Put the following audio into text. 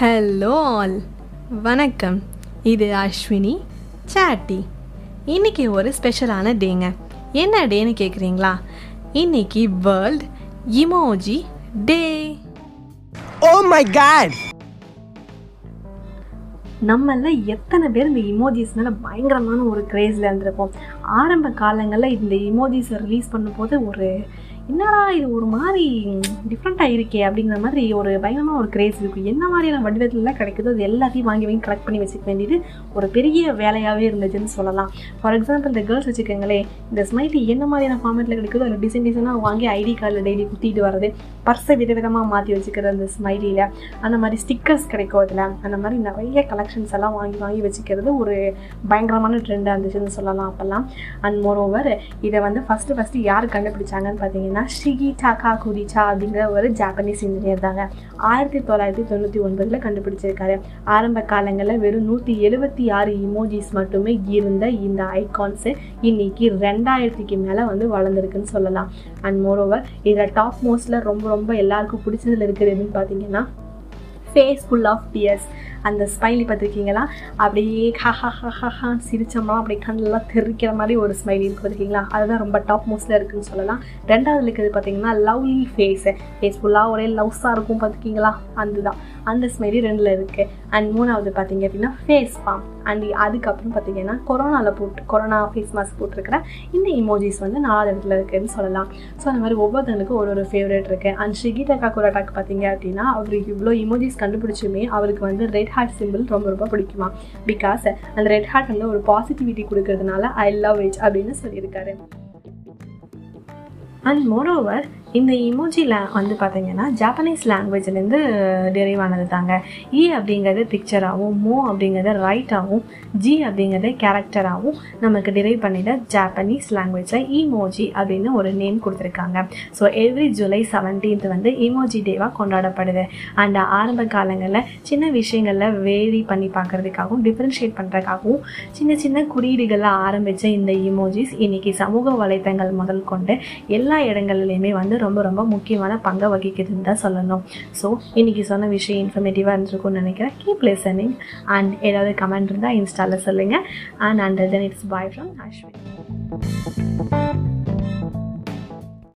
Hello all வணக்கம். இது அஸ்வினி சாட்டி. இன்னைக்கு ஒரு ஸ்பெஷலான டேங்க என்ன டேன்னு கேட்குறீங்களா இன்னைக்கு world emoji day Oh my god! நம்மள எத்தனை பேர் இந்த இமோஜிஸ் மேலே பயங்கரமான ஒரு கிரேஸில் இருந்திருப்போம். ஆரம்ப காலங்களில் இந்த இமோஜிஸை ரிலீஸ் பண்ணும்போது ஒரு என்னடா இது ஒரு மாதிரி டிஃப்ரெண்ட்டாக இருக்கே அப்படிங்கிற மாதிரி ஒரு பயங்கரமாக ஒரு கிரேஸ் இருக்கும் என்ன மாதிரியான வடிவத்துலலாம் கிடைக்குதோ அது எல்லாத்தையும் வாங்கி வாங்கி கலெக்ட் பண்ணி வச்சுக்க வேண்டியது ஒரு பெரிய வேலையாகவே இருந்துச்சுன்னு சொல்லலாம். ஃபார் எக்ஸாம்பிள் இந்த கேர்ள்ஸ் வச்சுக்கோங்களேன் இந்த ஸ்மைலி என்ன மாதிரியான ஃபார்மேட்டில் கிடைக்குதோ அதில் டிசைன் டிசைனாக வாங்கி ஐடி கார்டில் டெய்லி குத்திட்டு வர்றது பர்ஸை விதவிதமாக மாற்றி வச்சுக்கிறது அந்த ஸ்மைலியில் அந்த மாதிரி ஸ்டிக்கர்ஸ் கிடைக்கும் அதில். அந்த மாதிரி நிறைய கலெக்ஷன்ஸ் எல்லாம் வாங்கி வாங்கி வச்சுக்கிறது ஒரு பயங்கரமான ட்ரெண்டாக இருந்துச்சுன்னு சொல்லலாம் அப்போல்லாம். அண்ட் மோர் ஓவர் இதை வந்து ஃபஸ்ட்டு ஃபஸ்ட்டு யார் கண்டுபிடிச்சாங்கன்னு பார்த்தீங்கன்னா ஷிகி டாக்கா குரிச்சா அப்படிங்கிற ஒரு ஜாப்பனீஸ் இன்ஜினியர் தாங்க. ஆயிரத்தி தொள்ளாயிரத்தி தொண்ணூற்றி ஒன்பதில் கண்டுபிடிச்சிருக்காரு. ஆரம்ப காலங்களில் வெறும் நூற்றி எழுபத்தி ஆறு இமோஜிஸ் மட்டுமே இருந்த இந்த ஐகான்ஸு இன்னைக்கு ரெண்டாயிரத்துக்கு மேலே வந்து வளர்ந்துருக்குன்னு சொல்லலாம். அண்ட் மோர் ஓவர் இதில் டாப் மோஸ்ட்டில் ரொம்ப ரொம்ப எல்லாருக்கும் பிடிச்சதில் இருக்கிறதுன்னு பார்த்தீங்கன்னா ஃபேஸ் ஃபுல் ஆஃப் டியர்ஸ் அந்த ஸ்மைலி பார்த்துருக்கீங்களா? அப்படியே ஹா ஹா சிரிச்சோம்னா அப்படியே கண்ணெல்லாம் தெரிக்கிற மாதிரி ஒரு ஸ்மைலி இருக்குது பார்த்துருக்கீங்களா? அதுதான் ரொம்ப டாப் மோஸ்ட்டில் இருக்குன்னு சொல்லலாம். ரெண்டாவது இருக்குது பார்த்தீங்கன்னா லவ்லி ஃபேஸு ஃபேஸ் ஃபுல்லாக ஒரே லவ்ஸாக இருக்கும் பார்த்துருக்கீங்களா? அதுதான். அந்த ஸ்மைலி ரெண்டில் இருக்குது அண்ட் மூணாவது பார்த்தீங்க அப்படின்னா ஃபேஸ் பாம் அண்ட் அதுக்கப்புறம் பார்த்தீங்கன்னா கொரோனாவில் போட்டு கொரோனா ஃபேஸ் மாஸ்க் போட்டிருக்கிற இந்த இமோஜிஸ் வந்து நாலாவது இடத்துல இருக்குதுன்னு சொல்லலாம். ஸோ அந்த மாதிரி ஒவ்வொருத்தனுக்கும் ஒரு ஒரு ஃபேவரேட் இருக்குது அண்ட் ஷிகிதா காக்குராட்டாக்கு பார்த்தீங்க அப்படின்னா அவர் இவ்வளோ இமோஜிஸ் கண்டுபிடிச்சுமே அவருக்கு வந்து ரெட் ஹார்ட் சிம்பிள் ரொம்ப ரொம்ப பிடிக்குமா? பிகாஸ் அந்த ரெட் ஹார்ட் வந்து ஒரு பாசிட்டிவிட்டி கொடுக்கறதுனால ஐ லவ் இட் அப்படின்னு சொல்லியிருக்காரு. அண்ட் மோரோவர் இந்த இமோஜி லே வந்து பார்த்தீங்கன்னா ஜாப்பனீஸ் லாங்குவேஜ்லேருந்து டெரைவ் ஆனது தாங்க. E இ அப்படிங்கிறது பிக்சராகவும் மோ அப்படிங்கிறது ரைட்டாகவும் ஜி அப்படிங்கிறது கேரக்டராகவும் நமக்கு டெரைவ் பண்ணிட ஜாப்பனீஸ் லாங்குவேஜில் இமோஜி அப்படின்னு ஒரு நேம் கொடுத்துருக்காங்க. ஸோ எவ்ரி ஜூலை செவன்டீன்த் வந்து இமோஜி டேவாக கொண்டாடப்படுது. அண்ட் ஆரம்ப காலங்களில் சின்ன விஷயங்களில் வேரி பண்ணி பார்க்குறதுக்காகவும் டிஃப்ரென்ஷியேட் பண்ணுறதுக்காகவும் சின்ன சின்ன குறியீடுகளை ஆரம்பித்த இந்த இமோஜிஸ் இன்னைக்கு சமூக வலைத்தளங்கள் முதல் கொண்டு எல்லா இடங்கள்லையுமே வந்து ரொம்ப ரொம்ப முக்கியமான பங்கை வகிக்குதுன்னு தான் சொல்லணும். ஸோ இன்னைக்கு சொன்ன விஷயம் இன்ஃபர்மேட்டிவாக இருந்திருக்கும்னு நினைக்கிறேன். கீப் லிசனிங் அண்ட் ஏதாவது கமெண்ட் இருந்தால் இன்ஸ்டாவில் சொல்லுங்கள் and until then it's bye from Ashwin